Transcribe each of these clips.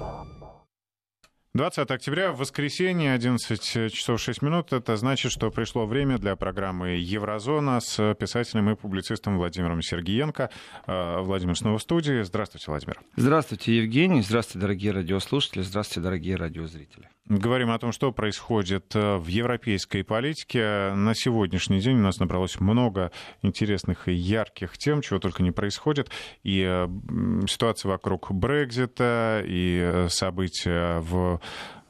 Thank you. 20 октября, воскресенье, 11 часов 6 минут. Это значит, что пришло время для программы «Еврозона» с писателем и публицистом Владимиром Сергиенко. Э, Владимир снова в студии. Здравствуйте, Владимир. Здравствуйте, Евгений. Здравствуйте, дорогие радиослушатели. Здравствуйте, дорогие радиозрители. Говорим о том, что происходит э, в европейской политике. На сегодняшний день у нас набралось много интересных и ярких тем, чего только не происходит. И э, ситуация вокруг Брекзита, и события в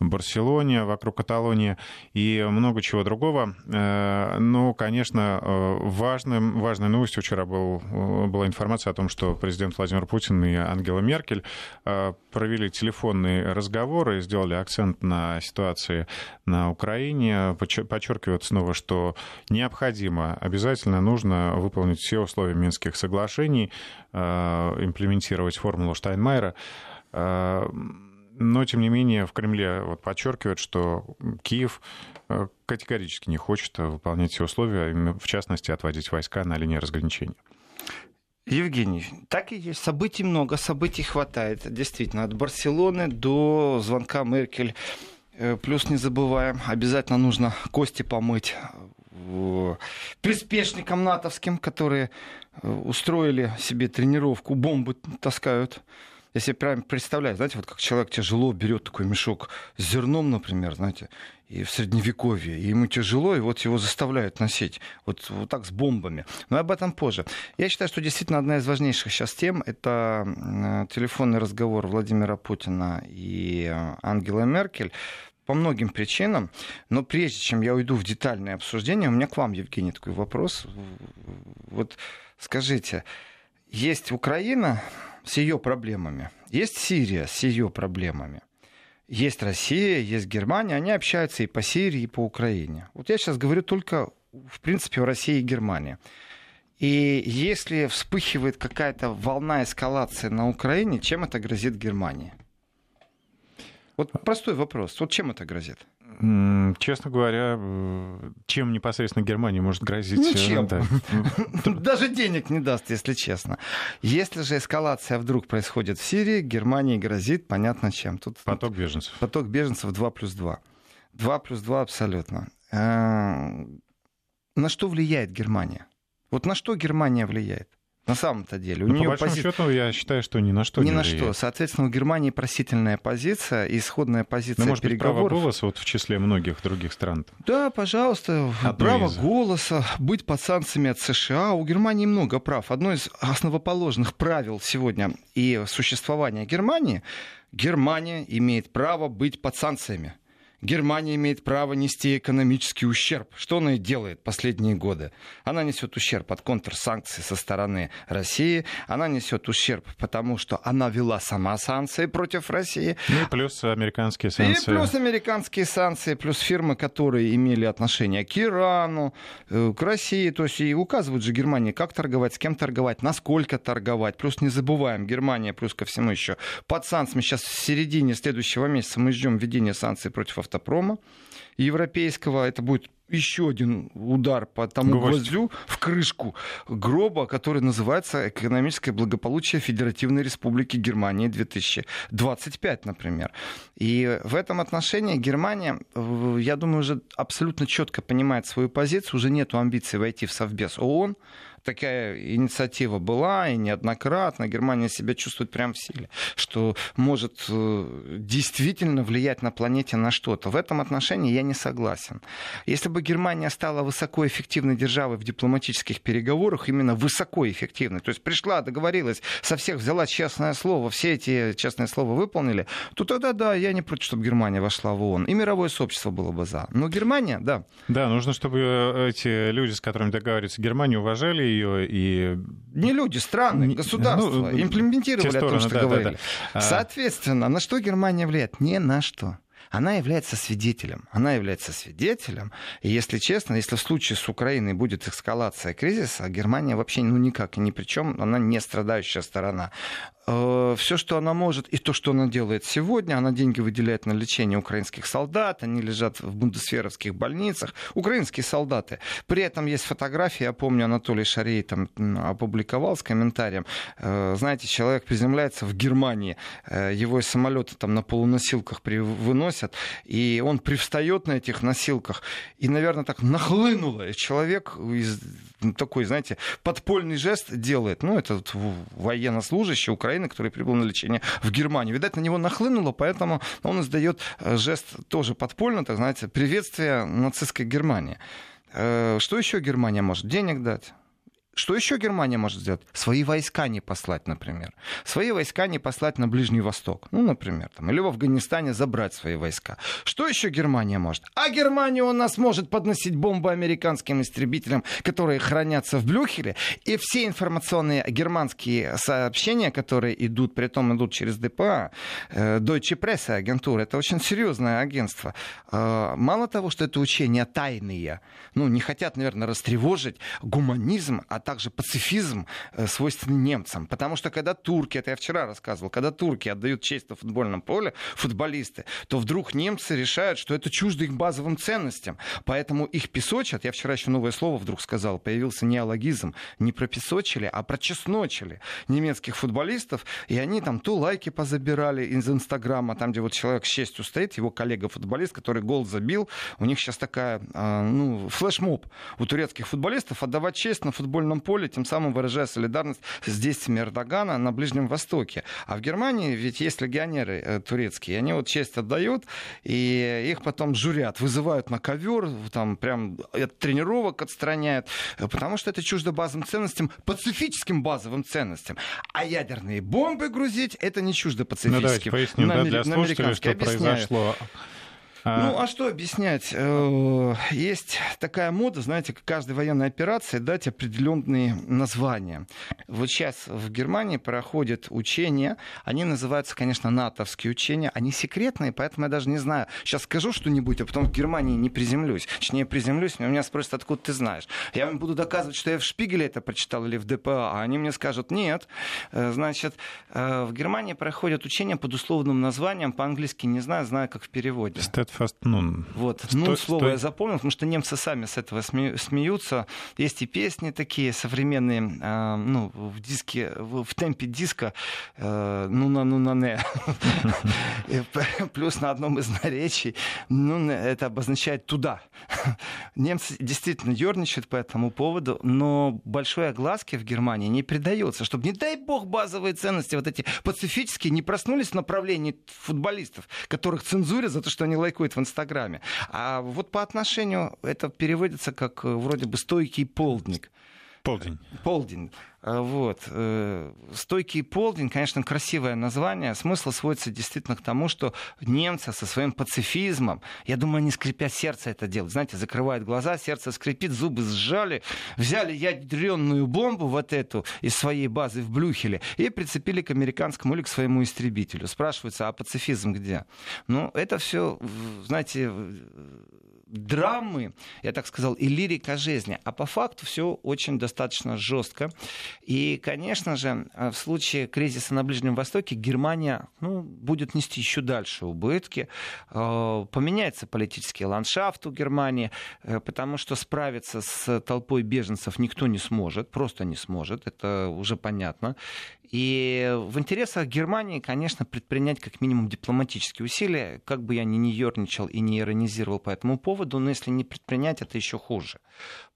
Барселоне, вокруг Каталонии и много чего другого. Э, но, конечно, э, важным, важной новостью вчера был, э, была информация о том, что президент Владимир Путин и Ангела Меркель провели телефонные разговоры сделали акцент на ситуации на Украине. Подчеркивают снова, что необходимо, обязательно нужно выполнить все условия Минских соглашений, имплементировать формулу Штайнмайера но, тем не менее, в Кремле вот подчеркивают, что Киев э, категорически не хочет выполнять все условия, в частности, отводить войска на линии разграничения. Евгений, так и есть. Событий много, событий хватает. Действительно, от Барселоны до звонка Меркель. Э, плюс не забываем, обязательно нужно кости помыть э, приспешникам натовским, которые устроили себе тренировку, бомбы таскают себе прям представляю, знаете, вот как человек тяжело берет такой мешок с зерном, например, знаете, и в средневековье, и ему тяжело, и вот его заставляют носить вот, вот так с бомбами. Но об этом позже. Я считаю, что действительно одна из важнейших сейчас тем — это телефонный разговор Владимира Путина и э, Ангела Меркель по многим причинам. Но прежде чем я уйду в детальное обсуждение, у меня к вам, Евгений, такой вопрос. Вот скажите, есть Украина, с ее проблемами. Есть Сирия с ее проблемами. Есть Россия, есть Германия, они общаются и по Сирии, и по Украине. Вот я сейчас говорю только, в принципе, о России и Германии. И если вспыхивает какая-то волна эскалации на Украине, чем это грозит Германии? Вот простой вопрос. Вот чем это грозит? Честно говоря, э, чем непосредственно Германия может грозить? Э, Ничем. Да. Даже денег не даст, если честно. Если же эскалация вдруг происходит в Сирии, Германии грозит, понятно чем. Тут поток беженцев. Поток беженцев 2 плюс 2. 2 плюс 2 абсолютно. Э, на что влияет Германия? Вот на что Германия влияет? На самом-то деле. У ну, нее по большому пози... счету, я считаю, что ни на что ни не на влияет. что. Соответственно, у Германии просительная позиция, исходная позиция Но, может переговоров. Быть, право голоса вот в числе многих других стран. Да, пожалуйста. Одно право из... голоса, быть под санкциями от США. У Германии много прав. Одно из основоположных правил сегодня и существования Германии Германия имеет право быть под санкциями. Германия имеет право нести экономический ущерб. Что она и делает последние годы? Она несет ущерб от контрсанкций со стороны России. Она несет ущерб, потому что она вела сама санкции против России. Ну и плюс американские санкции. И плюс американские санкции, плюс фирмы, которые имели отношение к Ирану, э, к России. То есть и указывают же Германии, как торговать, с кем торговать, насколько торговать. Плюс не забываем, Германия плюс ко всему еще под санкциями. Сейчас в середине следующего месяца мы ждем введения санкций против автопрома европейского. Это будет еще один удар по тому Гвоздь. гвоздю в крышку гроба, который называется «Экономическое благополучие Федеративной Республики Германии 2025», например. И в этом отношении Германия, я думаю, уже абсолютно четко понимает свою позицию, уже нет амбиций войти в Совбез ООН, такая инициатива была, и неоднократно Германия себя чувствует прямо в силе, что может э, действительно влиять на планете на что-то. В этом отношении я не согласен. Если бы Германия стала высокоэффективной державой в дипломатических переговорах, именно высокоэффективной, то есть пришла, договорилась, со всех взяла честное слово, все эти честное слово выполнили, то тогда да, я не против, чтобы Германия вошла в ООН. И мировое сообщество было бы за. Но Германия, да. Да, нужно, чтобы э, эти люди, с которыми договариваются Германия, уважали ее и... Не люди, страны, государства ну, имплементировали стороны, о том, что да, говорили. Да, да. Соответственно, на что Германия влияет? Ни на что она является свидетелем. Она является свидетелем. И если честно, если в случае с Украиной будет эскалация кризиса, Германия вообще ну никак ни при чем, она не страдающая сторона. Э, Все, что она может, и то, что она делает сегодня, она деньги выделяет на лечение украинских солдат, они лежат в бундесверовских больницах, украинские солдаты. При этом есть фотографии, я помню, Анатолий Шарей там опубликовал с комментарием, э, знаете, человек приземляется в Германии, э, его из самолета там на полуносилках выносят, и он привстает на этих носилках, и, наверное, так нахлынуло, и человек из такой, знаете, подпольный жест делает, ну, это вот военнослужащий Украины, который прибыл на лечение в Германию. Видать, на него нахлынуло, поэтому он издает э, жест тоже подпольно, так знаете, приветствие нацистской Германии. Э, что еще Германия может? Денег дать? Что еще Германия может сделать? Свои войска не послать, например. Свои войска не послать на Ближний Восток. Ну, например. Там, или в Афганистане забрать свои войска. Что еще Германия может? А Германия у нас может подносить бомбы американским истребителям, которые хранятся в Блюхеле. И все информационные германские сообщения, которые идут, при том идут через ДПА, э, Deutsche Presse агентура, это очень серьезное агентство. Э, мало того, что это учения тайные, ну, не хотят, наверное, растревожить гуманизм, а также пацифизм э, свойственный немцам. Потому что когда турки, это я вчера рассказывал, когда турки отдают честь на футбольном поле, футболисты, то вдруг немцы решают, что это чуждо их базовым ценностям. Поэтому их песочат, я вчера еще новое слово вдруг сказал, появился неологизм, не пропесочили, а прочесночили немецких футболистов, и они там то лайки позабирали из Инстаграма, там, где вот человек с честью стоит, его коллега-футболист, который гол забил, у них сейчас такая, а, ну, флешмоб у турецких футболистов, отдавать честь на футбольном футбольном поле, тем самым выражая солидарность с действиями Эрдогана на Ближнем Востоке. А в Германии ведь есть легионеры э, турецкие, они вот честь отдают, и их потом журят, вызывают на ковер, там прям от тренировок отстраняют, потому что это чуждо базовым ценностям, пацифическим базовым ценностям. А ядерные бомбы грузить, это не чуждо пацифическим. Ну, давайте поясним, да, для слушателей, что Объясняю. произошло. А. Ну, а что объяснять? Э, есть такая мода, знаете, к каждой военной операции дать определенные названия. Вот сейчас в Германии проходят учения, они называются, конечно, натовские учения, они секретные, поэтому я даже не знаю. Сейчас скажу что-нибудь, а потом в Германии не приземлюсь. Точнее, приземлюсь, но меня спросят, откуда ты знаешь. Я им буду доказывать, что я в Шпигеле это прочитал или в ДПА, а они мне скажут, нет. Э, значит, э, в Германии проходят учения под условным названием, по-английски не знаю, знаю, как в переводе. Steadfast Nun. Вот, Сто... Nun слово Сто... я запомнил, потому что немцы сами с этого смеются. Есть и песни такие современные, э, ну, в диске, в, в темпе диска, э, ну на ну на не. Плюс на одном из наречий, ну, это обозначает туда. Немцы действительно ерничают по этому поводу, но большой огласки в Германии не придается, чтобы, не дай бог, базовые ценности вот эти пацифические не проснулись в направлении футболистов, которых цензурят за то, что они лайкуют в Инстаграме Инстаграме. А вот по отношению это переводится как э, вроде бы стойкий полдник. Полдень. Полдень. А, вот. Э, стойкий полдень, конечно, красивое название. Смысл сводится действительно к тому, что немцы со своим пацифизмом, я думаю, они скрипят сердце это делают. Знаете, закрывают глаза, сердце скрипит, зубы сжали, взяли ядерную бомбу вот эту из своей базы в Блюхеле и прицепили к американскому или к своему истребителю. Спрашивается, а пацифизм где? Ну, это все, знаете, драмы, я так сказал, и лирика жизни. А по факту все очень достаточно жестко. И, конечно же, в случае кризиса на Ближнем Востоке Германия ну, будет нести еще дальше убытки. Э, поменяется политический ландшафт у Германии, э, потому что справиться с толпой беженцев никто не сможет, просто не сможет, это уже понятно. И в интересах Германии, конечно, предпринять как минимум дипломатические усилия, как бы я ни не ерничал и не иронизировал по этому поводу, но если не предпринять, это еще хуже.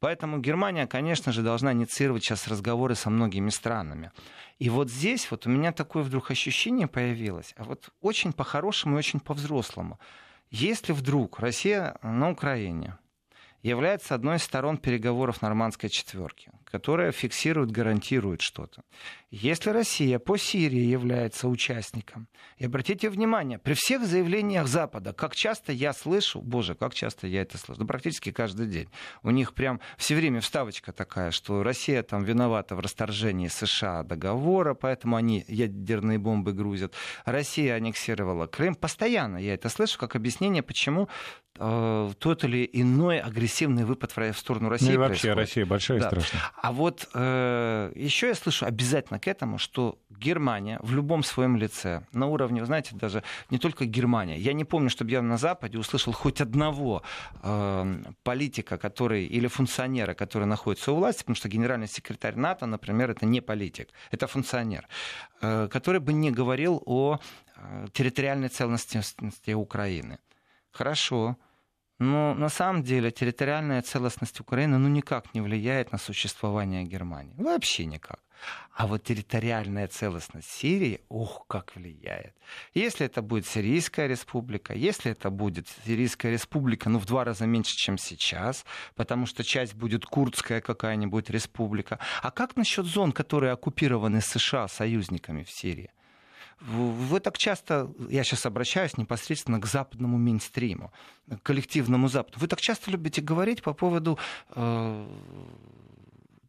Поэтому Германия, конечно же, должна инициировать сейчас разговоры со многими странами. И вот здесь вот у меня такое вдруг ощущение появилось, а вот очень по-хорошему и очень по-взрослому. Если вдруг Россия на Украине является одной из сторон переговоров нормандской четверки, которая фиксирует, гарантирует что-то. Если Россия по Сирии является участником, и обратите внимание, при всех заявлениях Запада, как часто я слышу, боже, как часто я это слышу, практически каждый день, у них прям все время вставочка такая, что Россия там виновата в расторжении США договора, поэтому они ядерные бомбы грузят. Россия аннексировала Крым. Постоянно я это слышу как объяснение, почему э, тот или иной агрессивный агрессивный выпад в сторону России. Ну и вообще происходит. Россия большая да. и страшная. А вот э, еще я слышу обязательно к этому, что Германия в любом своем лице, на уровне, вы знаете, даже не только Германия. Я не помню, чтобы я на Западе услышал хоть одного э, политика, который, или функционера, который находится у власти, потому что генеральный секретарь НАТО, например, это не политик, это функционер, э, который бы не говорил о э, территориальной целостности Украины. Хорошо. Но на самом деле территориальная целостность Украины ну, никак не влияет на существование Германии. Вообще никак. А вот территориальная целостность Сирии, ух, как влияет. Если это будет Сирийская республика, если это будет Сирийская республика, ну, в два раза меньше, чем сейчас, потому что часть будет курдская какая-нибудь республика. А как насчет зон, которые оккупированы США союзниками в Сирии? Вы так часто, я сейчас обращаюсь непосредственно к западному мейнстриму, к коллективному Западу. Вы так часто любите говорить по поводу э,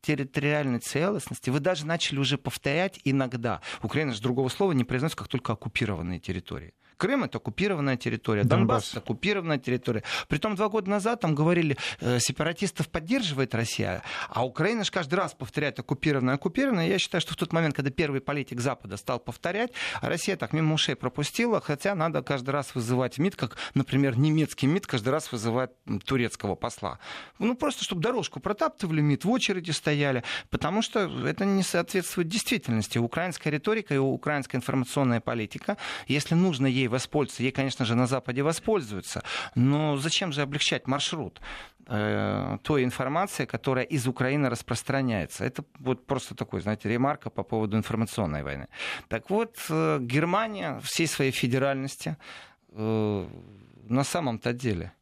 территориальной целостности. Вы даже начали уже повторять иногда. Украина же другого слова не произносит, как только оккупированные территории. Крым это оккупированная территория, Донбасс, Донбасс это оккупированная территория. Притом два года назад там говорили, э, сепаратистов поддерживает Россия, а Украина же каждый раз повторяет оккупированная, оккупированная. Я считаю, что в тот момент, когда первый политик Запада стал повторять, Россия так мимо ушей пропустила, хотя надо каждый раз вызывать МИД, как, например, немецкий МИД каждый раз вызывает турецкого посла. Ну, просто чтобы дорожку протаптывали МИД, в очереди стояли, потому что это не соответствует действительности. Украинская риторика и украинская информационная политика, если нужно ей воспользоваться. Ей, конечно же, на Западе воспользуются. Но зачем же облегчать маршрут? Э, той информации, которая из Украины распространяется. Это вот просто такой, знаете, ремарка по поводу информационной войны. Так вот, э, Германия всей своей федеральности э, на самом-то деле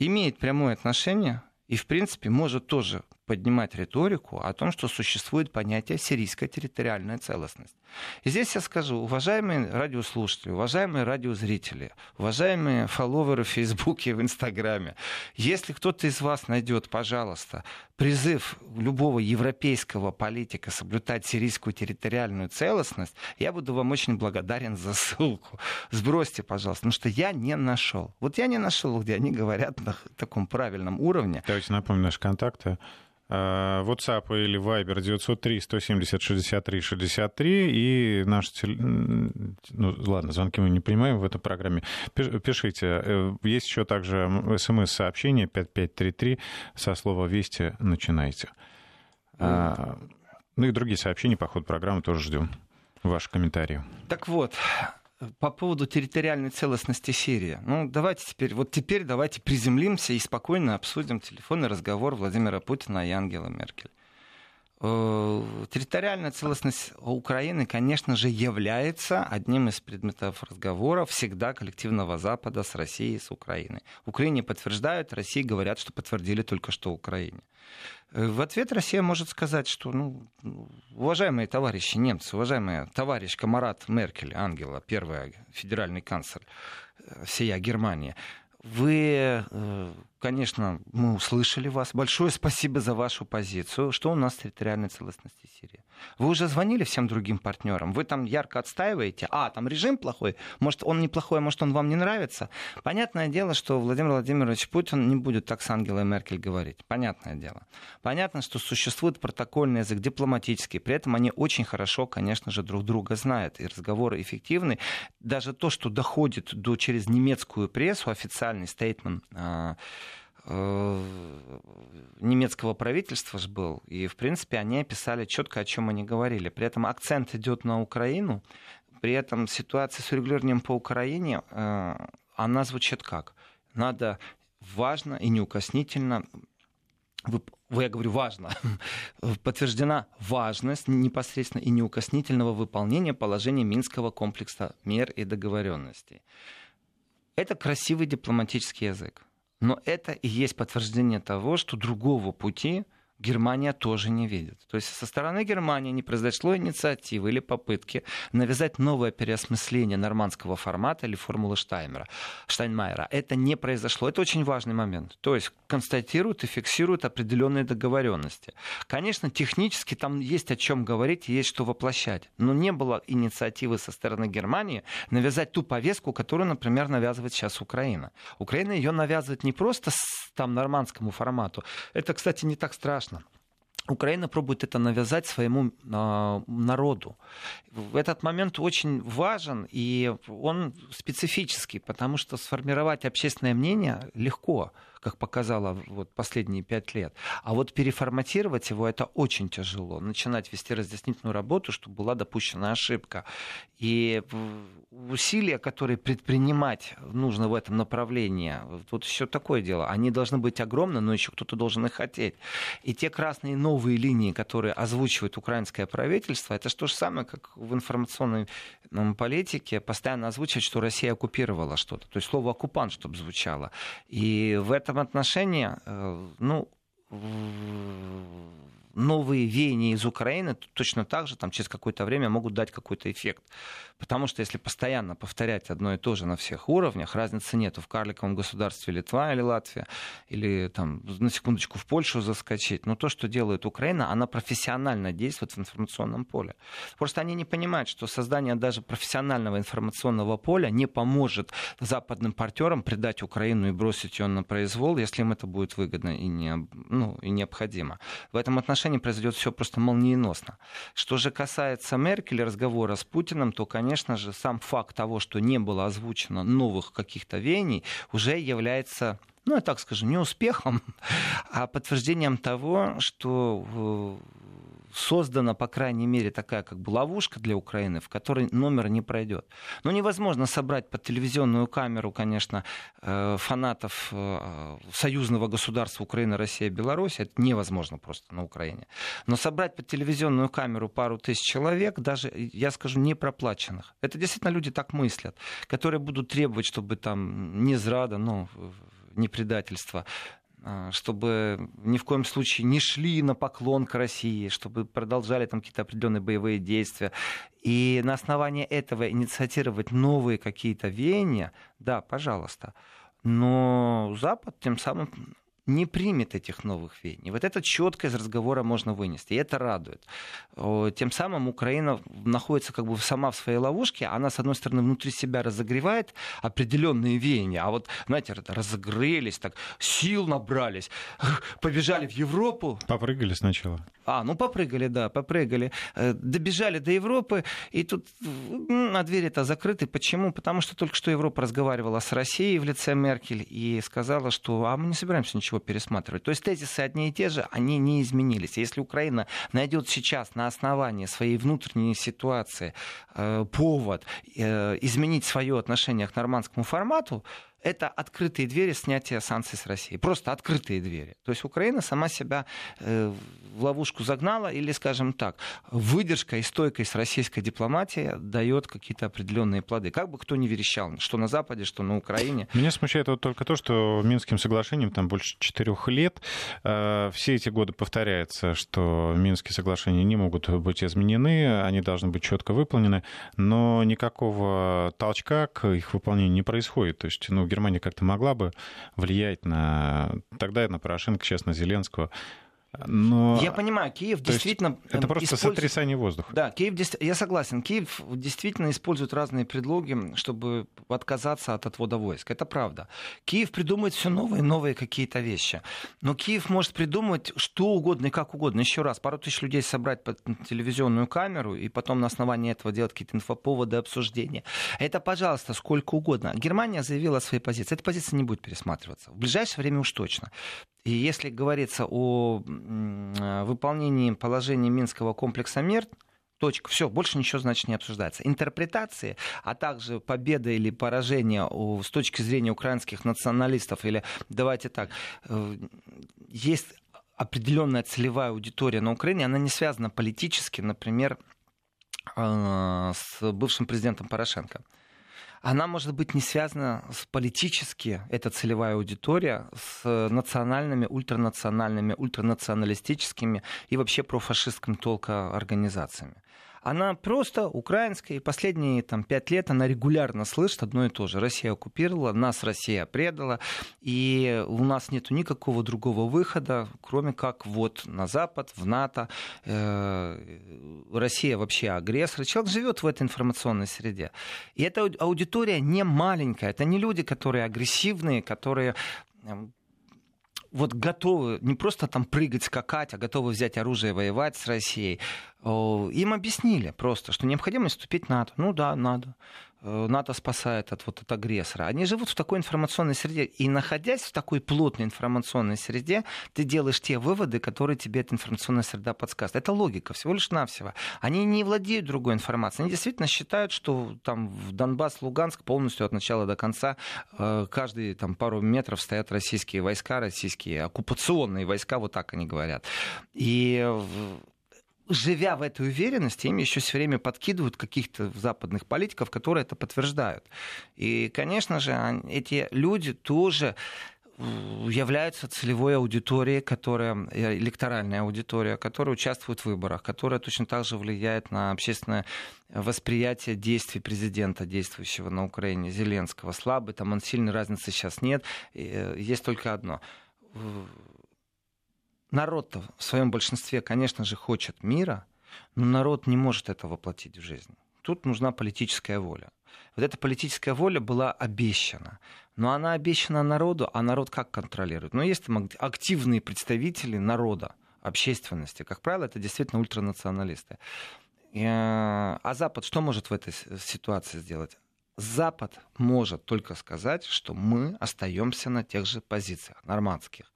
имеет прямое отношение и, в принципе, может тоже поднимать риторику о том, что существует понятие сирийская территориальная целостность. И здесь я скажу, уважаемые радиослушатели, уважаемые радиозрители, уважаемые фолловеры в Фейсбуке и в Инстаграме, если кто-то из вас найдет, пожалуйста, призыв любого европейского политика соблюдать сирийскую территориальную целостность, я буду вам очень благодарен за ссылку. Сбросьте, пожалуйста, потому что я не нашел. Вот я не нашел, где они говорят на таком правильном уровне. Давайте напомню наши контакты. Э, WhatsApp или Viber 903 170 63 63 и наш ну ладно звонки мы не принимаем в этой программе. Пишите. Э, есть еще также смс-сообщение 5533 со слова «Вести» начинайте. А, ну и другие сообщения по ходу программы тоже ждем. Ваши комментарии. Так вот по поводу территориальной целостности Сирии. Ну, давайте теперь, вот теперь давайте приземлимся и спокойно обсудим телефонный разговор Владимира Путина и Ангела Меркель. Э, территориальная целостность Украины, конечно же, является одним из предметов разговора всегда коллективного Запада с Россией и с Украиной. Украине подтверждают, России говорят, что подтвердили только что Украине. Э, в ответ Россия может сказать, что, ну, уважаемые товарищи немцы, уважаемая товарищ Марат Меркель, Ангела, первая федеральный канцлер э, всея Германии, вы Конечно, мы услышали вас. Большое спасибо за вашу позицию. Что у нас с территориальной целостности Сирии? Вы уже звонили всем другим партнерам? Вы там ярко отстаиваете? А, там режим плохой? Может, он неплохой, а может, он вам не нравится? Понятное дело, что Владимир Владимирович Путин не будет так с Ангелой Меркель говорить. Понятное дело. Понятно, что существует протокольный язык, дипломатический. При этом они очень хорошо, конечно же, друг друга знают. И разговоры эффективны. Даже то, что доходит до, через немецкую прессу, официальный стейтмент а, немецкого правительства же был, и, в принципе, они описали четко, о чем они говорили. При этом акцент идет на Украину, при этом ситуация с урегулированием по Украине, э, она звучит как? Надо важно и неукоснительно я говорю, важно, подтверждена важность непосредственно и неукоснительного выполнения положения Минского комплекса мер и договоренностей. Это красивый дипломатический язык. Но это и есть подтверждение того, что другого пути Германия тоже не видит. То есть со стороны Германии не произошло инициативы или попытки навязать новое переосмысление нормандского формата или формулы Штайнмера, Штайнмайера. Это не произошло. Это очень важный момент. То есть констатируют и фиксируют определенные договоренности. Конечно, технически там есть о чем говорить, есть что воплощать. Но не было инициативы со стороны Германии навязать ту повестку, которую, например, навязывает сейчас Украина. Украина ее навязывает не просто там нормандскому формату. Это, кстати, не так страшно Украина пробует это навязать своему э, народу. Этот момент очень важен, и он специфический, потому что сформировать общественное мнение легко как показало вот последние пять лет. А вот переформатировать его это очень тяжело. Начинать вести разъяснительную работу, чтобы была допущена ошибка. И усилия, которые предпринимать нужно в этом направлении, вот еще такое дело. Они должны быть огромны, но еще кто-то должен их хотеть. И те красные новые линии, которые озвучивает украинское правительство, это то же самое, как в информационной политике постоянно озвучивать, что Россия оккупировала что-то. То есть слово оккупант, чтобы звучало. И в этом этом отношении, э, ну, новые веяния из Украины точно так же там, через какое-то время могут дать какой-то эффект. Потому что если постоянно повторять одно и то же на всех уровнях, разницы нету в карликовом государстве Литва или Латвия, или там, на секундочку в Польшу заскочить. Но то, что делает Украина, она профессионально действует в информационном поле. Просто они не понимают, что создание даже профессионального информационного поля не поможет западным партнерам предать Украину и бросить ее на произвол, если им это будет выгодно и, не, ну, и необходимо. В этом отношении отношении произойдет все просто молниеносно. Что же касается Меркель разговора с Путиным, то, конечно же, сам факт того, что не было озвучено новых каких-то веяний, уже является ну, я так скажу, не успехом, а подтверждением того, что создана, по крайней мере, такая как бы ловушка для Украины, в которой номер не пройдет. Но невозможно собрать под телевизионную камеру, конечно, э, фанатов э, союзного государства Украина, Россия, Беларусь. Это невозможно просто на Украине. Но собрать под телевизионную камеру пару тысяч человек, даже, я скажу, не проплаченных. Это действительно люди так мыслят, которые будут требовать, чтобы там не зрада, ну, не предательство, чтобы ни в коем случае не шли на поклон к России, чтобы продолжали там какие-то определенные боевые действия. И на основании этого инициировать новые какие-то веяния, да, пожалуйста. Но Запад тем самым не примет этих новых веяний. Вот это четко из разговора можно вынести, и это радует. Тем самым Украина находится как бы сама в своей ловушке, она, с одной стороны, внутри себя разогревает определенные веяния, а вот, знаете, разогрелись, так, сил набрались, побежали в Европу. Попрыгали сначала. А, ну попрыгали, да, попрыгали. Э, добежали до Европы, и тут на двери-то закрыты. Почему? Потому что только что Европа разговаривала с Россией в лице Меркель и сказала, что а мы не собираемся ничего пересматривать. То есть тезисы одни и те же, они не изменились. Если Украина найдет сейчас на основании своей внутренней ситуации э, повод э, изменить свое отношение к нормандскому формату, это открытые двери снятия санкций с России. Просто открытые двери. То есть Украина сама себя э, в ловушку загнала, или, скажем так, выдержка и стойкость российской дипломатии дает какие-то определенные плоды. Как бы кто ни верещал, что на Западе, что на Украине. Меня смущает вот только то, что Минским соглашением там больше четырех лет. Э, все эти годы повторяется, что Минские соглашения не могут быть изменены, они должны быть четко выполнены, но никакого толчка к их выполнению не происходит. То есть, ну, Германия как-то могла бы влиять на тогда на Порошенко, сейчас на Зеленского. Но... Я понимаю, Киев действительно... Это просто использует... сотрясание воздуха. Да, Киев, я согласен. Киев действительно использует разные предлоги, чтобы отказаться от отвода войск. Это правда. Киев придумывает все новые и новые какие-то вещи. Но Киев может придумать что угодно и как угодно. Еще раз, пару тысяч людей собрать под телевизионную камеру и потом на основании этого делать какие-то инфоповоды, обсуждения. Это, пожалуйста, сколько угодно. Германия заявила о своей позиции. Эта позиция не будет пересматриваться. В ближайшее время уж точно. И если говорится о выполнении положения Минского комплекса мер, точка, все, больше ничего, значит, не обсуждается. Интерпретации, а также победа или поражение с точки зрения украинских националистов, или давайте так, э, есть определенная целевая аудитория на Украине, она не связана политически, например, э, с бывшим президентом Порошенко. Она может быть не связана с политически, эта целевая аудитория, с национальными, ультранациональными, ультранационалистическими и вообще профашистским толка организациями она просто украинская, и последние там, пять лет она регулярно слышит одно и то же. Россия оккупировала, нас Россия предала, и у нас нет никакого другого выхода, кроме как вот на Запад, в НАТО. Э, Россия вообще агрессор. Человек живет в этой информационной среде. И эта аудитория не маленькая, это не люди, которые агрессивные, которые вот готовы не просто там прыгать, скакать, а готовы взять оружие и воевать с Россией. Им объяснили просто, что необходимо вступить в НАТО. Ну да, надо. Э, НАТО спасает от, вот, от агрессора. Они живут в такой информационной среде. И находясь в такой плотной информационной среде, ты делаешь те выводы, которые тебе эта информационная среда подсказывает. Это логика, всего лишь навсего. Они не владеют другой информацией. Они действительно считают, что там в Донбасс, Луганск полностью от начала до конца э, каждые там, пару метров стоят российские войска, российские оккупационные войска, вот так они говорят. И живя в этой уверенности, им еще все время подкидывают каких-то западных политиков, которые это подтверждают. И, конечно же, эти люди тоже являются целевой аудиторией, которая, э, электоральная аудитория, которая участвует в выборах, которая точно так же влияет на общественное восприятие действий президента, действующего на Украине, Зеленского. Слабый, там он сильной разницы сейчас нет. Э, есть только одно народ-то в своем большинстве, конечно же, хочет мира, но народ не может это воплотить в жизнь. Тут нужна политическая воля. Вот эта политическая воля была обещана. Но она обещана народу, а народ как контролирует? Ну, есть там активные представители народа, общественности. Как правило, это действительно ультранационалисты. Э, а Запад что может в этой ситуации сделать? Запад может только сказать, что мы остаемся на тех же позициях, нормандских.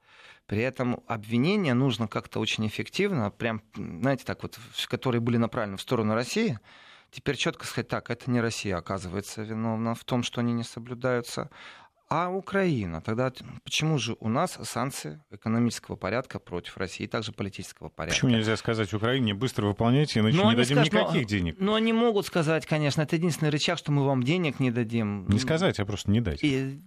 При этом обвинения нужно как-то очень эффективно, прям, знаете, так вот, которые были направлены в сторону России, теперь четко сказать, так, это не Россия, оказывается, виновна в том, что они не соблюдаются, а Украина? Тогда почему же у нас санкции экономического порядка против России и также политического порядка? Почему нельзя сказать Украине быстро выполняйте, иначе но не дадим скажут, никаких но, денег? Ну, они могут сказать, конечно, это единственный рычаг, что мы вам денег не дадим. Не сказать, а просто не дать. И,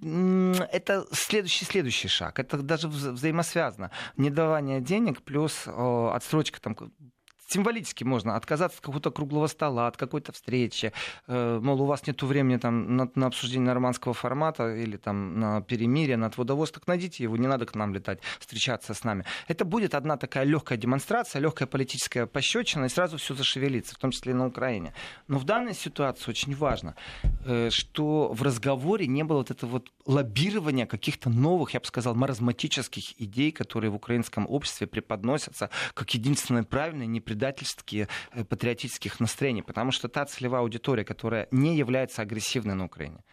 это следующий следующий шаг. Это даже взаимосвязано. Недавание денег плюс о, отсрочка там символически можно отказаться от какого-то круглого стола, от какой-то встречи. Э, мол, у вас нет времени там, на, на обсуждение нормандского формата или там, на перемирие, на отводовоз, так найдите его, не надо к нам летать, встречаться с нами. Это будет одна такая легкая демонстрация, легкая политическая пощечина, и сразу все зашевелится, в том числе и на Украине. Но в данной ситуации очень важно, э, что в разговоре не было вот этого вот лоббирования каких-то новых, я бы сказал, маразматических идей, которые в украинском обществе преподносятся как единственное правильное, непредставленное предательские э, патриотических настроений, потому что та целевая аудитория, которая не является агрессивной на Украине,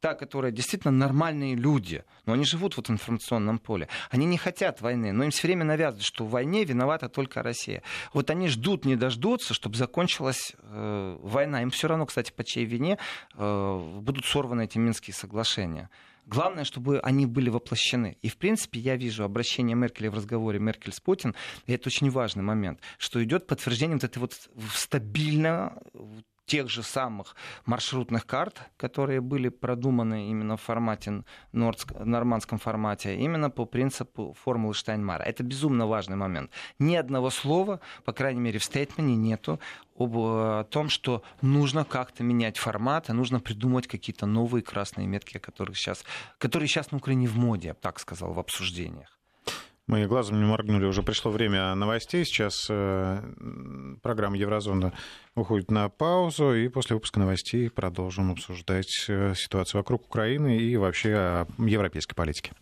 та, которая действительно нормальные люди, но они живут вот в информационном поле. Они не хотят войны, но им все время навязывают, что в войне виновата только Россия. Вот они ждут, не дождутся, чтобы закончилась э, война. Им все равно, кстати, по чьей вине э, будут сорваны эти Минские соглашения. Главное, чтобы они были воплощены. И, в принципе, я вижу обращение Меркеля в разговоре Меркель с Путин, и это очень важный момент, что идет подтверждение вот этой вот стабильно тех же самых маршрутных карт, которые были продуманы именно в формате, нормандском формате, именно по принципу формулы Штайнмара. Это безумно важный момент. Ни одного слова, по крайней мере, в стейтменте нету об о том, что нужно как-то менять формат, и нужно придумать какие-то новые красные метки, которые сейчас, которые сейчас на Украине в моде, я бы так сказал, в обсуждениях. Мы глазом не моргнули, уже пришло время новостей. Сейчас э, программа Еврозона уходит на паузу, и после выпуска новостей продолжим обсуждать э, ситуацию вокруг Украины и вообще о европейской политике.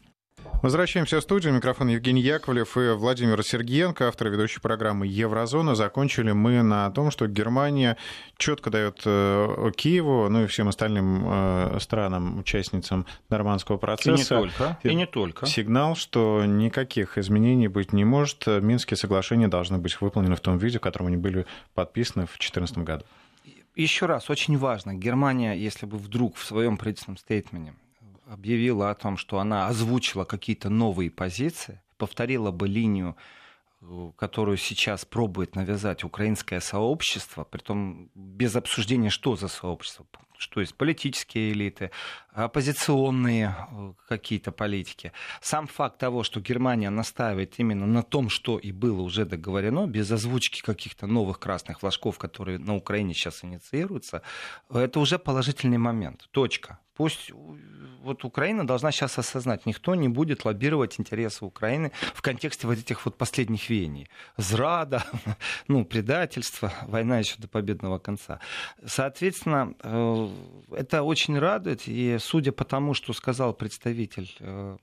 Возвращаемся в студию. Микрофон Евгений Яковлев и Владимир Сергеенко, автор ведущей программы «Еврозона». Закончили мы на том, что Германия четко дает э, Киеву, ну и всем остальным э, странам, участницам нормандского процесса. И не только. И не только. Сигнал, что никаких изменений быть не может. Минские соглашения должны быть выполнены в том виде, в котором они были подписаны в 2014 году. Еще раз, очень важно, Германия, если бы вдруг в своем правительственном стейтменте объявила о том, что она озвучила какие-то новые позиции, повторила бы линию которую сейчас пробует навязать украинское сообщество, при том без обсуждения, что за сообщество, что есть политические элиты, оппозиционные э, какие-то политики. Сам факт того, что Германия настаивает именно на том, что и было уже договорено, без озвучки каких-то новых красных флажков, которые на Украине сейчас инициируются, это уже положительный момент. Точка. Пусть вот Украина должна сейчас осознать, никто не будет лоббировать интересы Украины в контексте вот этих вот последних веяний. Зрада, ну, предательство, война еще до победного конца. Соответственно, э, это очень радует, и судя по тому, что сказал представитель э,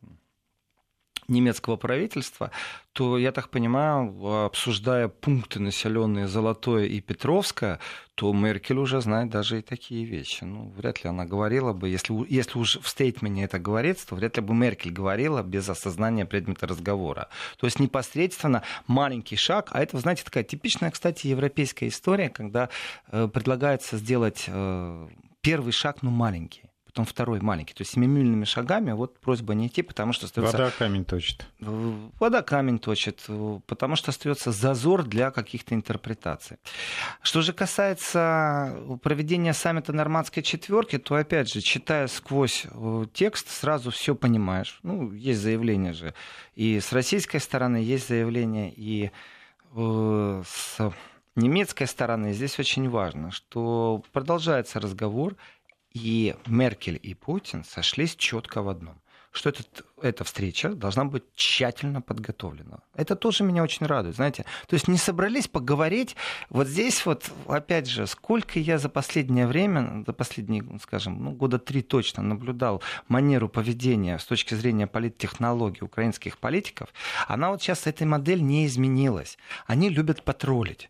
немецкого правительства, то, я так понимаю, обсуждая пункты, населенные Золотое и Петровское, то Меркель уже знает даже и такие вещи. Ну, вряд ли она говорила бы, если, если уж в стейтменте это говорится, то вряд ли бы Меркель говорила без осознания предмета разговора. То есть непосредственно маленький шаг, а это, знаете, такая типичная, кстати, европейская история, когда э, предлагается сделать э, первый шаг, но маленький потом второй маленький. То есть семимильными шагами вот просьба не идти, потому что остается... Вода камень точит. Вода камень точит, потому что остается зазор для каких-то интерпретаций. Что же касается проведения саммита Нормандской четверки, то опять же, читая сквозь э, текст, сразу все понимаешь. Ну, есть заявление же. И с российской стороны есть заявление, и э, с немецкой стороны здесь очень важно, что продолжается разговор, и Меркель и Путин сошлись четко в одном что этот, эта встреча должна быть тщательно подготовлена. Это тоже меня очень радует, знаете. То есть не собрались поговорить. Вот здесь вот, опять же, сколько я за последнее время, за последние, скажем, ну, года три точно наблюдал манеру поведения с точки зрения политтехнологий украинских политиков, она вот сейчас, эта модель не изменилась. Они любят потроллить.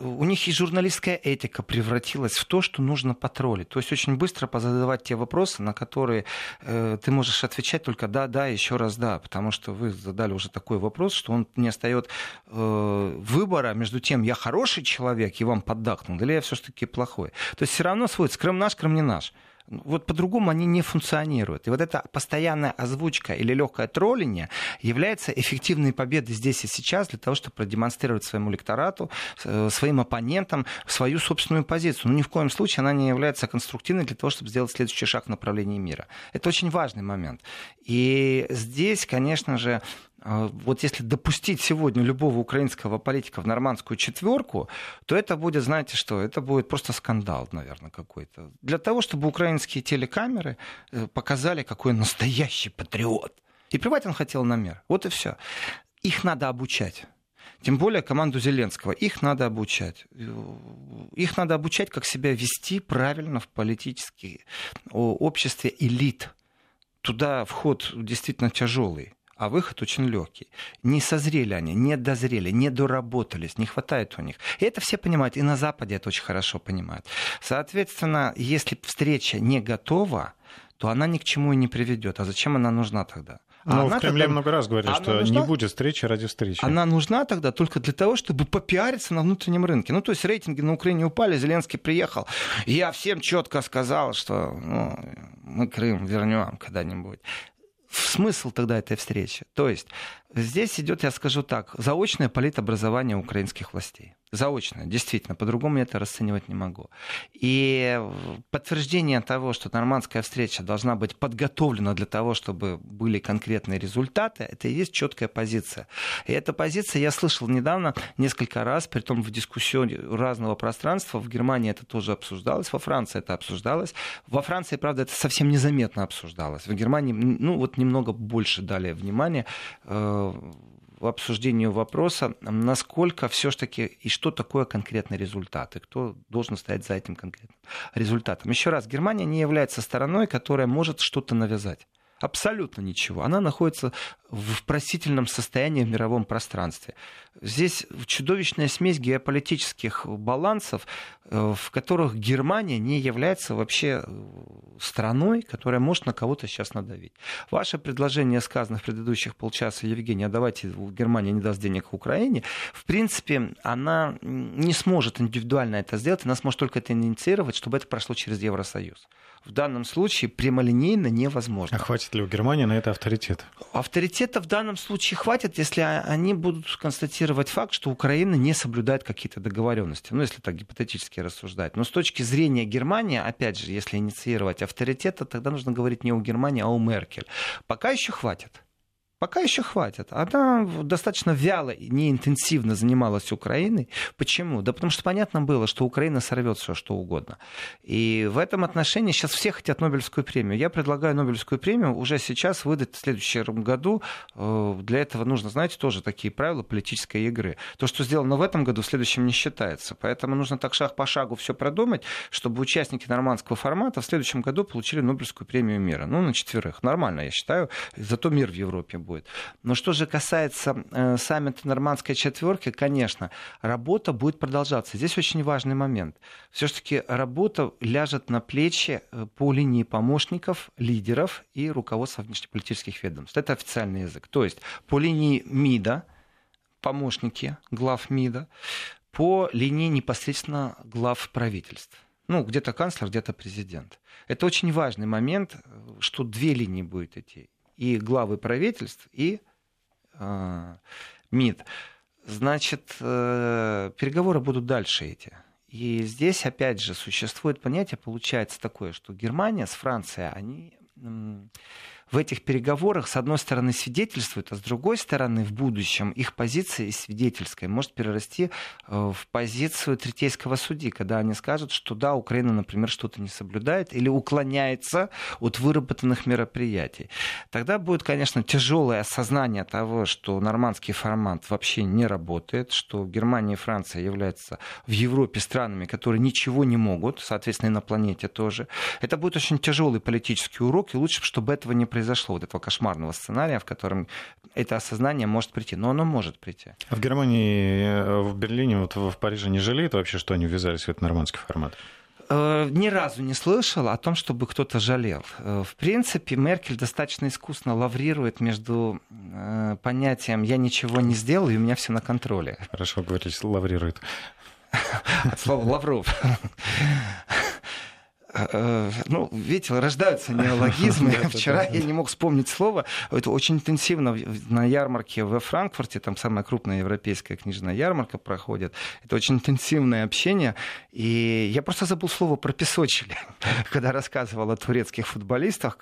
У них и журналистская этика превратилась в то, что нужно потроллить. То есть очень быстро позадавать те вопросы, на которые э, ты можешь отвечать только да, да, еще раз да, потому что вы задали уже такой вопрос, что он не остает э, выбора между тем, я хороший человек и вам поддакнул, или я все-таки плохой. То есть все равно сводится, Крым наш, Крым не наш. Вот по-другому они не функционируют. И вот эта постоянная озвучка или легкое троллинг является эффективной победой здесь и сейчас для того, чтобы продемонстрировать своему электорату, э, своим оппонентам свою собственную позицию. Но ни в коем случае она не является конструктивной для того, чтобы сделать следующий шаг в направлении мира. Это очень важный момент. И здесь, конечно же, вот если допустить сегодня любого украинского политика в нормандскую четверку, то это будет, знаете что, это будет просто скандал, наверное, какой-то. Для того, чтобы украинские телекамеры э, показали, какой настоящий патриот. И плевать он хотел на мир. Вот и все. Их надо обучать. Тем более команду Зеленского. Их надо обучать. Их надо обучать, как себя вести правильно в политическом обществе элит. Туда вход действительно тяжелый а выход очень легкий. Не созрели они, не дозрели, не доработались, не хватает у них. И это все понимают, и на Западе это очень хорошо понимают. Соответственно, если встреча не готова, то она ни к чему и не приведет. А зачем она нужна тогда? А Но в Кремле тогда... много раз говорят, что нужна... не будет встречи ради встречи. Она нужна тогда только для того, чтобы попиариться на внутреннем рынке. Ну, то есть рейтинги на Украине упали, Зеленский приехал. Я всем четко сказал, что ну, мы Крым вернем когда-нибудь смысл тогда этой встречи? То есть здесь идет, я скажу так, заочное политобразование украинских властей заочно, действительно, по-другому я это расценивать не могу. И подтверждение того, что нормандская встреча должна быть подготовлена для того, чтобы были конкретные результаты, это и есть четкая позиция. И эта позиция я слышал недавно несколько раз, при том в дискуссии разного пространства. В Германии это тоже обсуждалось, во Франции это обсуждалось. Во Франции, правда, это совсем незаметно обсуждалось. В Германии, ну, вот немного больше дали внимания э, обсуждению вопроса, насколько все-таки и что такое конкретный результат, и кто должен стоять за этим конкретным результатом. Еще раз, Германия не является стороной, которая может что-то навязать. Абсолютно ничего. Она находится в просительном состоянии в мировом пространстве. Здесь чудовищная смесь геополитических балансов, э, в которых Германия не является вообще э, страной, которая может на кого-то сейчас надавить. Ваше предложение сказано в предыдущих полчаса, Евгений, а давайте Германия не даст денег Украине, в принципе, она не сможет индивидуально это сделать, она сможет только это инициировать, чтобы это прошло через Евросоюз. В данном случае прямолинейно невозможно. А хватит ли у Германии на это авторитет? Авторитета в данном случае хватит, если они будут констатировать факт, что Украина не соблюдает какие-то договоренности. Ну, если так гипотетически рассуждать. Но с точки зрения Германии, опять же, если инициировать авторитета, тогда нужно говорить не о Германии, а о Меркель. Пока еще хватит. Пока еще хватит. Она достаточно вяло и неинтенсивно занималась Украиной. Почему? Да потому что понятно было, что Украина сорвет все, что угодно. И в этом отношении сейчас все хотят Нобелевскую премию. Я предлагаю Нобелевскую премию уже сейчас выдать в следующем году. Э, для этого нужно, знаете, тоже такие правила политической игры. То, что сделано в этом году, в следующем не считается. Поэтому нужно так шаг по шагу все продумать, чтобы участники нормандского формата в следующем году получили Нобелевскую премию мира. Ну, на четверых. Нормально, я считаю. Зато мир в Европе будет будет. Но что же касается э, саммита Нормандской четверки, конечно, работа будет продолжаться. Здесь очень важный момент. Все-таки работа ляжет на плечи э, по линии помощников, лидеров и руководства внешнеполитических ведомств. Это официальный язык. То есть по линии МИДа, помощники глав МИДа, по линии непосредственно глав правительств. Ну, где-то канцлер, где-то президент. Это очень важный момент, что две линии будет идти и главы правительств, и э, МИД. Значит, э, переговоры будут дальше эти. И здесь, опять же, существует понятие, получается такое, что Германия с Францией, они в этих переговорах, с одной стороны, свидетельствуют, а с другой стороны, в будущем их позиция из свидетельской может перерасти э, в позицию третейского судьи, когда они скажут, что да, Украина, например, что-то не соблюдает или уклоняется от выработанных мероприятий. Тогда будет, конечно, тяжелое осознание того, что нормандский формат вообще не работает, что Германия и Франция являются в Европе странами, которые ничего не могут, соответственно, и на планете тоже. Это будет очень тяжелый политический урок, и лучше, чтобы этого не произошло произошло, вот этого кошмарного сценария, в котором это осознание может прийти. Но оно может прийти. А в Германии, э, в Берлине, вот в Париже не жалеют вообще, что они ввязались в этот нормандский формат? Э, ни разу не слышал о том, чтобы кто-то жалел. Э, в принципе, Меркель достаточно искусно лаврирует между понятием «я ничего не сделал, и у меня все на контроле». Хорошо говорите, лаврирует. От слова «лавров». Э, ну, видите, рождаются неологизмы. Вчера я не мог вспомнить слово. Это очень интенсивно на ярмарке во Франкфурте, там самая крупная европейская книжная ярмарка проходит. Это очень интенсивное общение. И я просто забыл слово про песочили, когда рассказывал о турецких футболистах,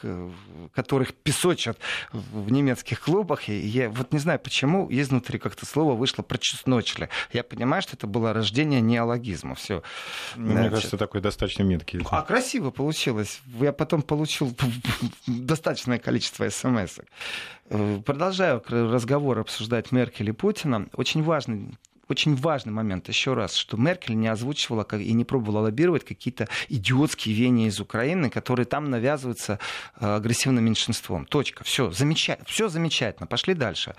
которых песочат в немецких клубах. И я вот не знаю, почему изнутри как-то слово вышло про чесночли. Я понимаю, что это было рождение неологизма. Все. Мне кажется, такой достаточно меткий. А красиво получилось. Я потом получил достаточное количество смс. Э, продолжаю разговор обсуждать Меркель и Путина. Очень важный очень важный момент, еще раз, что Меркель не озвучивала и не пробовала лоббировать какие-то идиотские веяния из Украины, которые там навязываются э, агрессивным меньшинством. Точка. Все, замечательно. Все замечательно. Пошли дальше.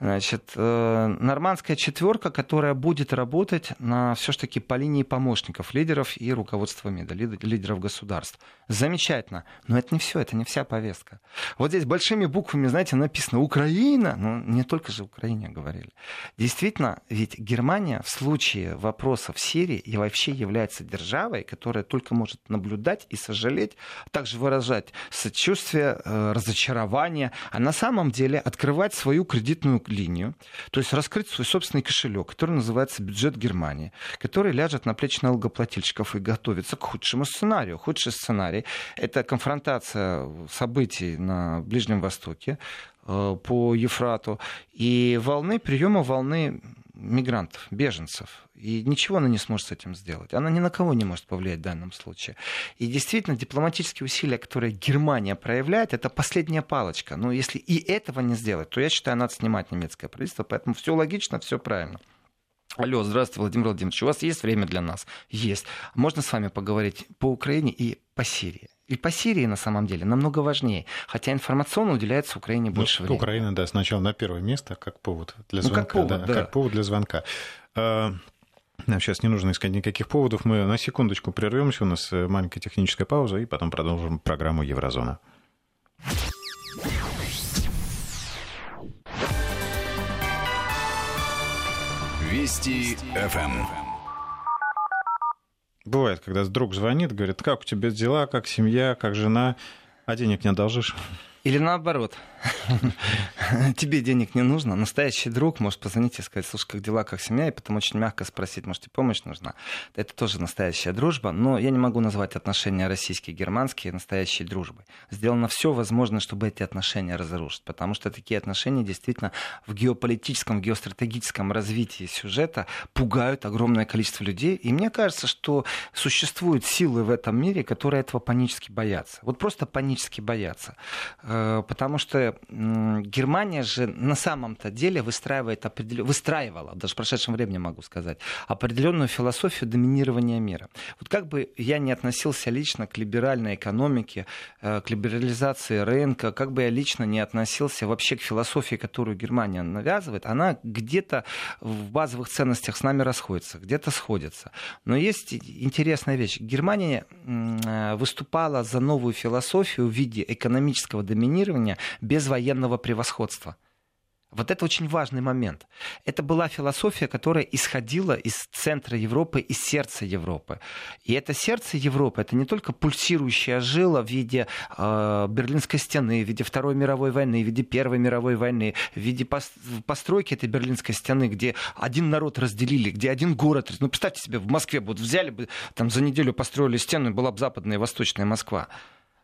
Значит, э, нормандская четверка, которая будет работать на все-таки по линии помощников лидеров и руководства МИДа, лидеров государств. Замечательно. Но это не все, это не вся повестка. Вот здесь большими буквами, знаете, написано Украина. Ну, не только же Украине говорили. Действительно, ведь Германия в случае вопроса в Сирии и вообще является державой, которая только может наблюдать и сожалеть, а также выражать сочувствие, э, разочарование, а на самом деле открывать свою кредитную линию, то есть раскрыть свой собственный кошелек, который называется бюджет Германии, который ляжет на плечи налогоплательщиков и готовится к худшему сценарию. Худший сценарий – это конфронтация событий на Ближнем Востоке, э, по Ефрату и волны приема волны мигрантов, беженцев. И ничего она не сможет с этим сделать. Она ни на кого не может повлиять в данном случае. И действительно, дипломатические усилия, которые Германия проявляет, это последняя палочка. Но если и этого не сделать, то я считаю, надо снимать немецкое правительство. Поэтому все логично, все правильно. Алло, здравствуйте, Владимир Владимирович. У вас есть время для нас? Есть. Можно с вами поговорить по Украине и по Сирии? И по Сирии, на самом деле, намного важнее. Хотя информационно уделяется Украине ну, больше ну, времени. Украина, да, сначала на первое место, как повод для звонка. Ну, как, повод, да, да. как повод для звонка. А, нам сейчас не нужно искать никаких поводов. Мы на секундочку прервемся. У нас э, маленькая техническая пауза, и потом продолжим программу Еврозона. Вести ФМ. Бывает, когда друг звонит, говорит, как у тебя дела, как семья, как жена, а денег не одолжишь. Или наоборот, тебе денег не нужно, настоящий друг может позвонить и сказать, слушай, как дела, как семья, и потом очень мягко спросить, может, тебе помощь нужна. Это тоже настоящая дружба, но я не могу назвать отношения российские германские настоящей дружбой. Сделано все возможное, чтобы эти отношения разрушить, потому что такие отношения действительно в геополитическом, геостратегическом развитии сюжета пугают огромное количество людей, и мне кажется, что существуют силы в этом мире, которые этого панически боятся. Вот просто панически боятся потому что Германия же на самом-то деле выстраивает определен... выстраивала, даже в прошедшем времени могу сказать, определенную философию доминирования мира. Вот как бы я не относился лично к либеральной экономике, э, к либерализации рынка, как бы я лично не относился вообще к философии, которую Германия навязывает, она где-то в базовых ценностях с нами расходится, где-то сходится. Но есть интересная вещь. Германия э, выступала за новую философию в виде экономического доминирования без военного превосходства. Вот это очень важный момент. Это была философия, которая исходила из центра Европы, из сердца Европы. И это сердце Европы, это не только пульсирующая жила в виде э, Берлинской стены, в виде Второй мировой войны, в виде Первой мировой войны, в виде постройки этой Берлинской стены, где один народ разделили, где один город... Ну, представьте себе, в Москве вот взяли бы, там за неделю построили стену, и была бы западная и восточная Москва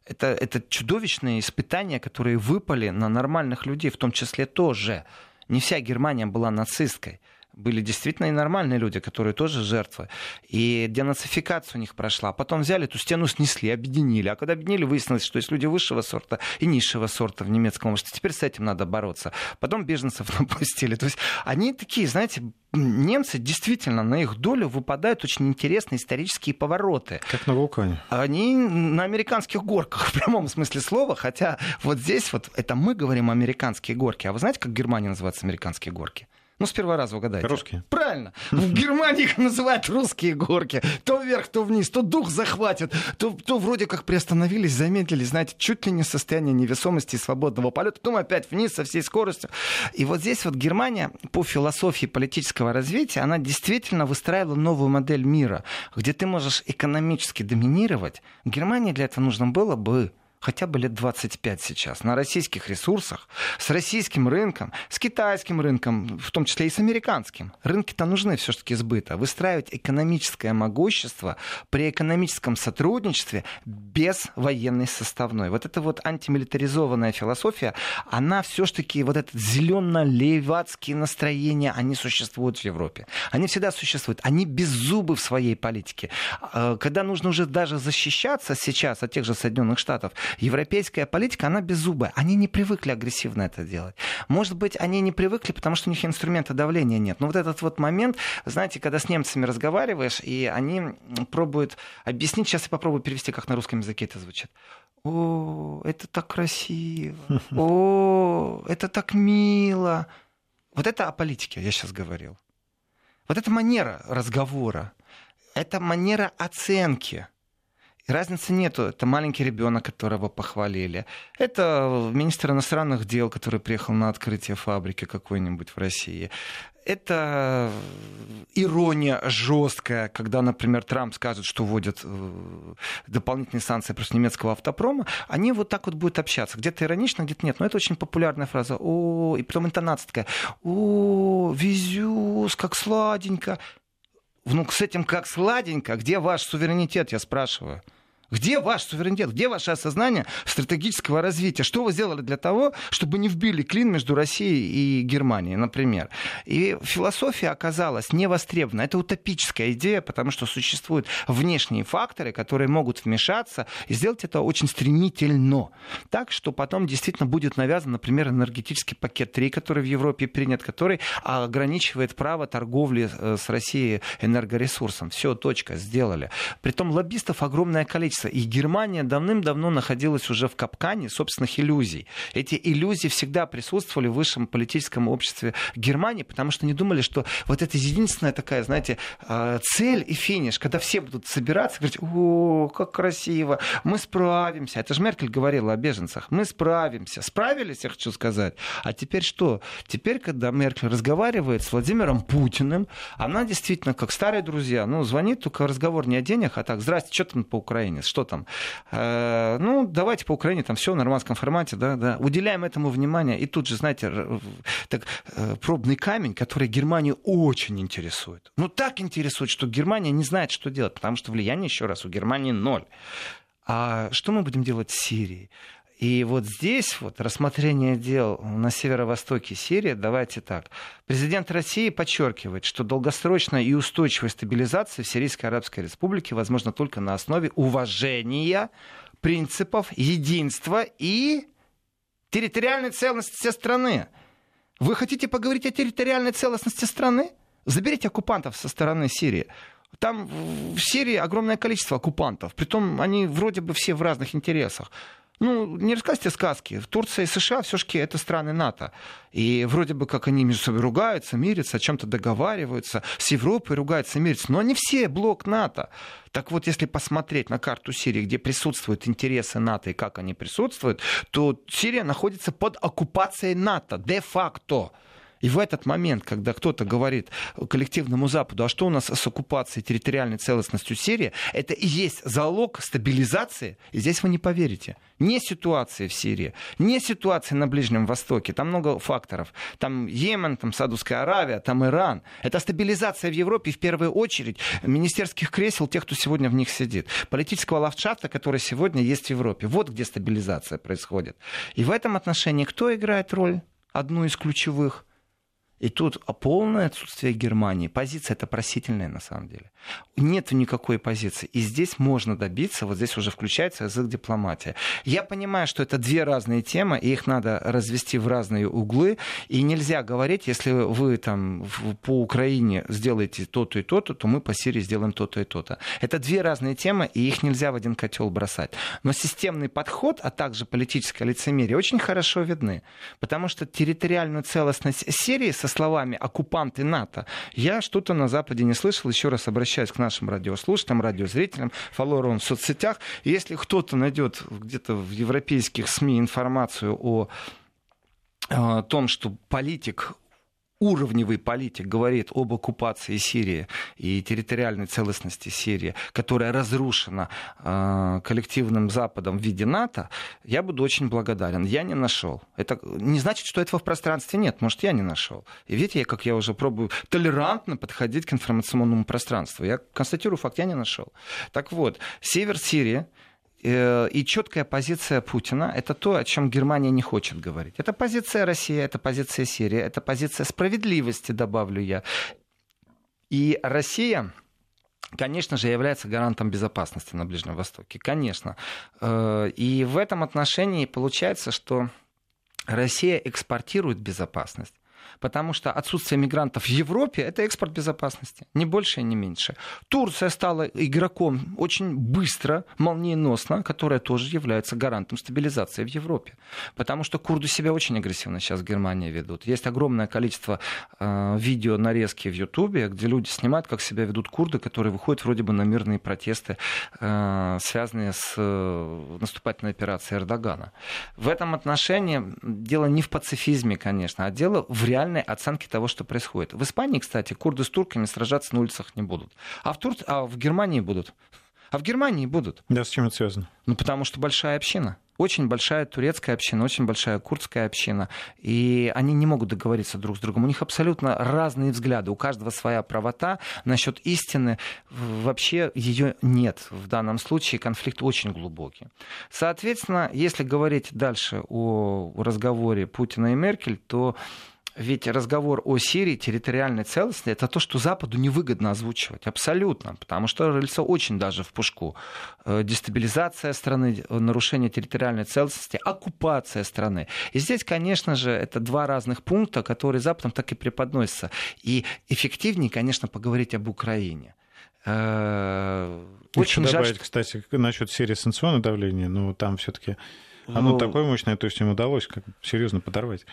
это, это чудовищные испытания, которые выпали на нормальных людей, в том числе тоже. Не вся Германия была нацистской были действительно и нормальные люди, которые тоже жертвы. И денацификация у них прошла. Потом взяли эту стену, снесли, объединили. А когда объединили, выяснилось, что есть люди высшего сорта и низшего сорта в немецком что Теперь с этим надо бороться. Потом беженцев напустили. То есть они такие, знаете, немцы действительно на их долю выпадают очень интересные исторические повороты. Как на вулкане. Они на американских горках, в прямом смысле слова, хотя вот здесь вот это мы говорим американские горки. А вы знаете, как в Германии называются американские горки? Ну, с первого раза угадайте. Русские. Правильно. В Германии их называют русские горки. То вверх, то вниз, то дух захватит, то, то вроде как приостановились, замедлили, знаете, чуть ли не состояние невесомости и свободного полета, потом опять вниз со всей скоростью. И вот здесь вот Германия по философии политического развития, она действительно выстраивала новую модель мира, где ты можешь экономически доминировать. Германии для этого нужно было бы хотя бы лет 25 сейчас на российских ресурсах, с российским рынком, с китайским рынком, в том числе и с американским. Рынки-то нужны все-таки сбыта. Выстраивать экономическое могущество при экономическом сотрудничестве без военной составной. Вот эта вот антимилитаризованная философия, она все-таки, вот это зелено-левацкие настроения, они существуют в Европе. Они всегда существуют. Они беззубы в своей политике. А, когда нужно уже даже защищаться сейчас от тех же Соединенных Штатов, европейская политика, она беззубая. Они не привыкли агрессивно это делать. Может быть, они не привыкли, потому что у них инструмента давления нет. Но вот этот вот момент, знаете, когда с немцами разговариваешь, и они пробуют объяснить, сейчас я попробую перевести, как на русском языке это звучит. О, это так красиво. О, это так мило. Вот это о политике я сейчас говорил. Вот это манера разговора. Это манера оценки. Разницы нету. Это маленький ребенок, которого похвалили. Это министр иностранных дел, который приехал на открытие фабрики какой-нибудь в России. Это ирония жесткая, когда, например, Трамп скажет, что вводят э, дополнительные санкции против немецкого автопрома, они вот так вот будут общаться. Где-то иронично, где-то нет. Но это очень популярная фраза. О, и потом интонация такая. О, везюс, как сладенько. Ну, с этим как сладенько. Где ваш суверенитет, я спрашиваю? Где ваш суверенитет? Где ваше осознание стратегического развития? Что вы сделали для того, чтобы не вбили клин между Россией и Германией, например? И философия оказалась невостребована. Это утопическая идея, потому что существуют внешние факторы, которые могут вмешаться и сделать это очень стремительно. Так что потом действительно будет навязан, например, энергетический пакет 3, который в Европе принят, который ограничивает право торговли э, с Россией энергоресурсом. Все, точка, сделали. Притом лоббистов огромное количество политическое. И Германия давным-давно находилась уже в капкане собственных иллюзий. Эти иллюзии всегда присутствовали в высшем политическом обществе Германии, потому что не думали, что вот это единственная такая, знаете, а, цель и финиш, когда все будут собираться, говорить, о, как красиво, мы справимся. Это же Меркель говорила о беженцах. Мы справимся. Справились, я хочу сказать. А теперь что? Теперь, когда Меркель разговаривает с Владимиром Путиным, она действительно, как старые друзья, ну, звонит, только разговор не о деньгах, а так, здрасте, что там по Украине, что там? Э, ну, давайте по Украине, там все в нормандском формате, да, да. Уделяем этому внимание. И тут же, знаете, так, э, пробный камень, который Германию очень интересует. Ну, так интересует, что Германия не знает, что делать, потому что влияние, еще раз, у Германии ноль. А что мы будем делать с Сирией? И вот здесь вот рассмотрение дел на северо-востоке Сирии, давайте так. Президент России подчеркивает, что долгосрочная и устойчивая стабилизация в Сирийской Арабской Республике возможна только на основе уважения принципов единства и территориальной целостности страны. Вы хотите поговорить о территориальной целостности страны? Заберите оккупантов со стороны Сирии. Там в Сирии огромное количество оккупантов. Притом они вроде бы все в разных интересах. Ну, не рассказывайте сказки. В Турции и США все-таки это страны НАТО. И вроде бы как они между собой ругаются, мирятся, о чем-то договариваются. С Европой ругаются, мирятся. Но они все блок НАТО. Так вот, если посмотреть на карту Сирии, где присутствуют интересы НАТО и как они присутствуют, то Сирия находится под оккупацией НАТО де-факто. И в этот момент, когда кто-то говорит коллективному Западу, а что у нас с оккупацией территориальной целостностью Сирии, это и есть залог стабилизации, и здесь вы не поверите. Не ситуации в Сирии, не ситуации на Ближнем Востоке, там много факторов. Там Йемен, там Саудовская Аравия, там Иран. Это стабилизация в Европе, в первую очередь, министерских кресел тех, кто сегодня в них сидит. Политического ландшафта, который сегодня есть в Европе. Вот где стабилизация происходит. И в этом отношении кто играет роль? Одну из ключевых и тут полное отсутствие Германии. Позиция это просительная на самом деле. Нет никакой позиции. И здесь можно добиться, вот здесь уже включается язык дипломатия. Я понимаю, что это две разные темы, и их надо развести в разные углы. И нельзя говорить, если вы там по Украине сделаете то-то и то-то, то мы по Сирии сделаем то-то и то-то. Это две разные темы, и их нельзя в один котел бросать. Но системный подход, а также политическое лицемерие очень хорошо видны. Потому что территориальную целостность Сирии со словами «оккупанты НАТО» я что-то на Западе не слышал. Еще раз обращаюсь к нашим радиослушателям, радиозрителям, фолловерам в соцсетях. Если кто-то найдет где-то в европейских СМИ информацию о о том, что политик уровневый политик говорит об оккупации Сирии и территориальной целостности Сирии, которая разрушена э, коллективным Западом в виде НАТО, я буду очень благодарен. Я не нашел. Это не значит, что этого в пространстве нет. Может, я не нашел. И видите, как я уже пробую толерантно подходить к информационному пространству. Я констатирую факт, я не нашел. Так вот, север Сирии и четкая позиция Путина – это то, о чем Германия не хочет говорить. Это позиция России, это позиция Сирии, это позиция справедливости, добавлю я. И Россия, конечно же, является гарантом безопасности на Ближнем Востоке. Конечно. Э, и в этом отношении получается, что Россия экспортирует безопасность. Потому что отсутствие мигрантов в Европе – это экспорт безопасности. Не больше и не меньше. Турция стала игроком очень быстро, молниеносно, которая тоже является гарантом стабилизации в Европе. Потому что курды себя очень агрессивно сейчас в Германии ведут. Есть огромное количество э, видео нарезки в Ютубе, где люди снимают, как себя ведут курды, которые выходят вроде бы на мирные протесты, э, связанные с э, наступательной операцией Эрдогана. В этом отношении дело не в пацифизме, конечно, а дело в реальности реальной оценки того, что происходит. В Испании, кстати, курды с турками сражаться на улицах не будут. А в, Тур... а в Германии будут. А в Германии будут. Да, с чем это связано? Ну, потому что большая община. Очень большая турецкая община, очень большая курдская община. И они не могут договориться друг с другом. У них абсолютно разные взгляды. У каждого своя правота. Насчет истины вообще ее нет. В данном случае конфликт очень глубокий. Соответственно, если говорить дальше о разговоре Путина и Меркель, то ведь разговор о Сирии, территориальной целостности, это то, что Западу невыгодно озвучивать. Абсолютно. Потому что рыльца очень даже в пушку. Э, дестабилизация страны, нарушение территориальной целостности, оккупация страны. И здесь, конечно же, это два разных пункта, которые Западом так и преподносятся. И эффективнее, конечно, поговорить об Украине. Э, очень жаль, добавить, что... кстати, насчет серии санкционного давления, но там все-таки оно ну, такое мощное, то есть им удалось как серьезно подорвать.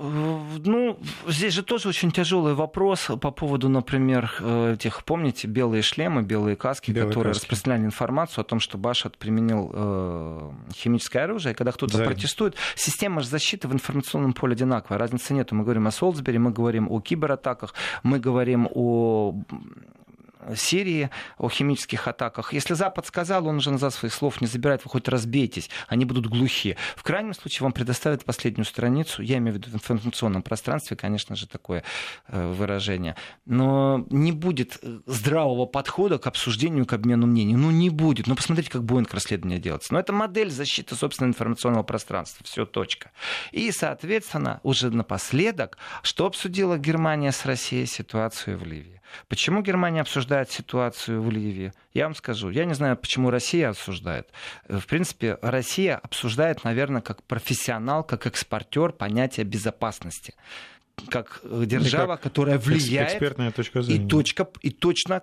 Ну, здесь же тоже очень тяжелый вопрос по поводу, например, э, этих, помните, белые шлемы, белые каски, белые которые каски. распространяли информацию о том, что Башат применил э, химическое оружие. И когда кто-то Зарин. протестует, система же защиты в информационном поле одинаковая. Разницы нет. Мы говорим о Солсбери, мы говорим о кибератаках, мы говорим о Сирии, о химических атаках. Если Запад сказал, он уже назад своих слов не забирает, вы хоть разбейтесь, они будут глухи. В крайнем случае вам предоставят последнюю страницу, я имею в виду в информационном пространстве, конечно же, такое э, выражение. Но не будет э, здравого подхода к обсуждению, к обмену мнений. Ну, не будет. Ну, посмотрите, как Боинг расследование делается. Но это модель защиты собственного информационного пространства. Все, точка. И, соответственно, уже напоследок, что обсудила Германия с Россией ситуацию в Ливии? Почему Германия обсуждает ситуацию в Ливии? Я вам скажу. Я не знаю, почему Россия обсуждает. В принципе, Россия обсуждает, наверное, как профессионал, как экспортер понятие безопасности как держава, как которая влияет экспертная точка зрения. И, точка, и точно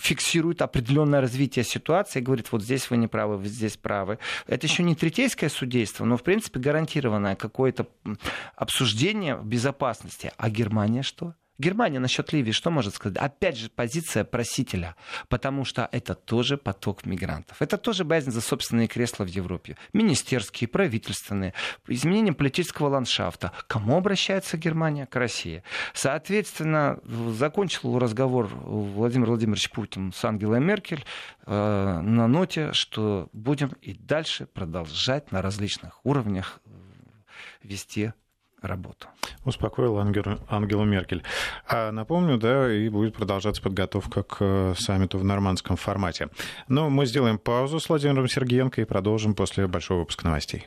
фиксирует определенное развитие ситуации и говорит, вот здесь вы не правы, вы здесь правы. Это еще не третейское судейство, но, в принципе, гарантированное какое-то обсуждение безопасности. А Германия что? Германия насчет Ливии что может сказать? Опять же, позиция просителя, потому что это тоже поток мигрантов. Это тоже боязнь за собственные кресла в Европе. Министерские, правительственные, изменение политического ландшафта. Кому обращается Германия? К России. Соответственно, закончил разговор Владимир Владимирович Путин с Ангелой Меркель э, на ноте, что будем и дальше продолжать на различных уровнях вести работу. Успокоил Ангел, Ангелу Меркель. А напомню, да, и будет продолжаться подготовка к э, саммиту в нормандском формате. Но мы сделаем паузу с Владимиром Сергеенко и продолжим после большого выпуска новостей.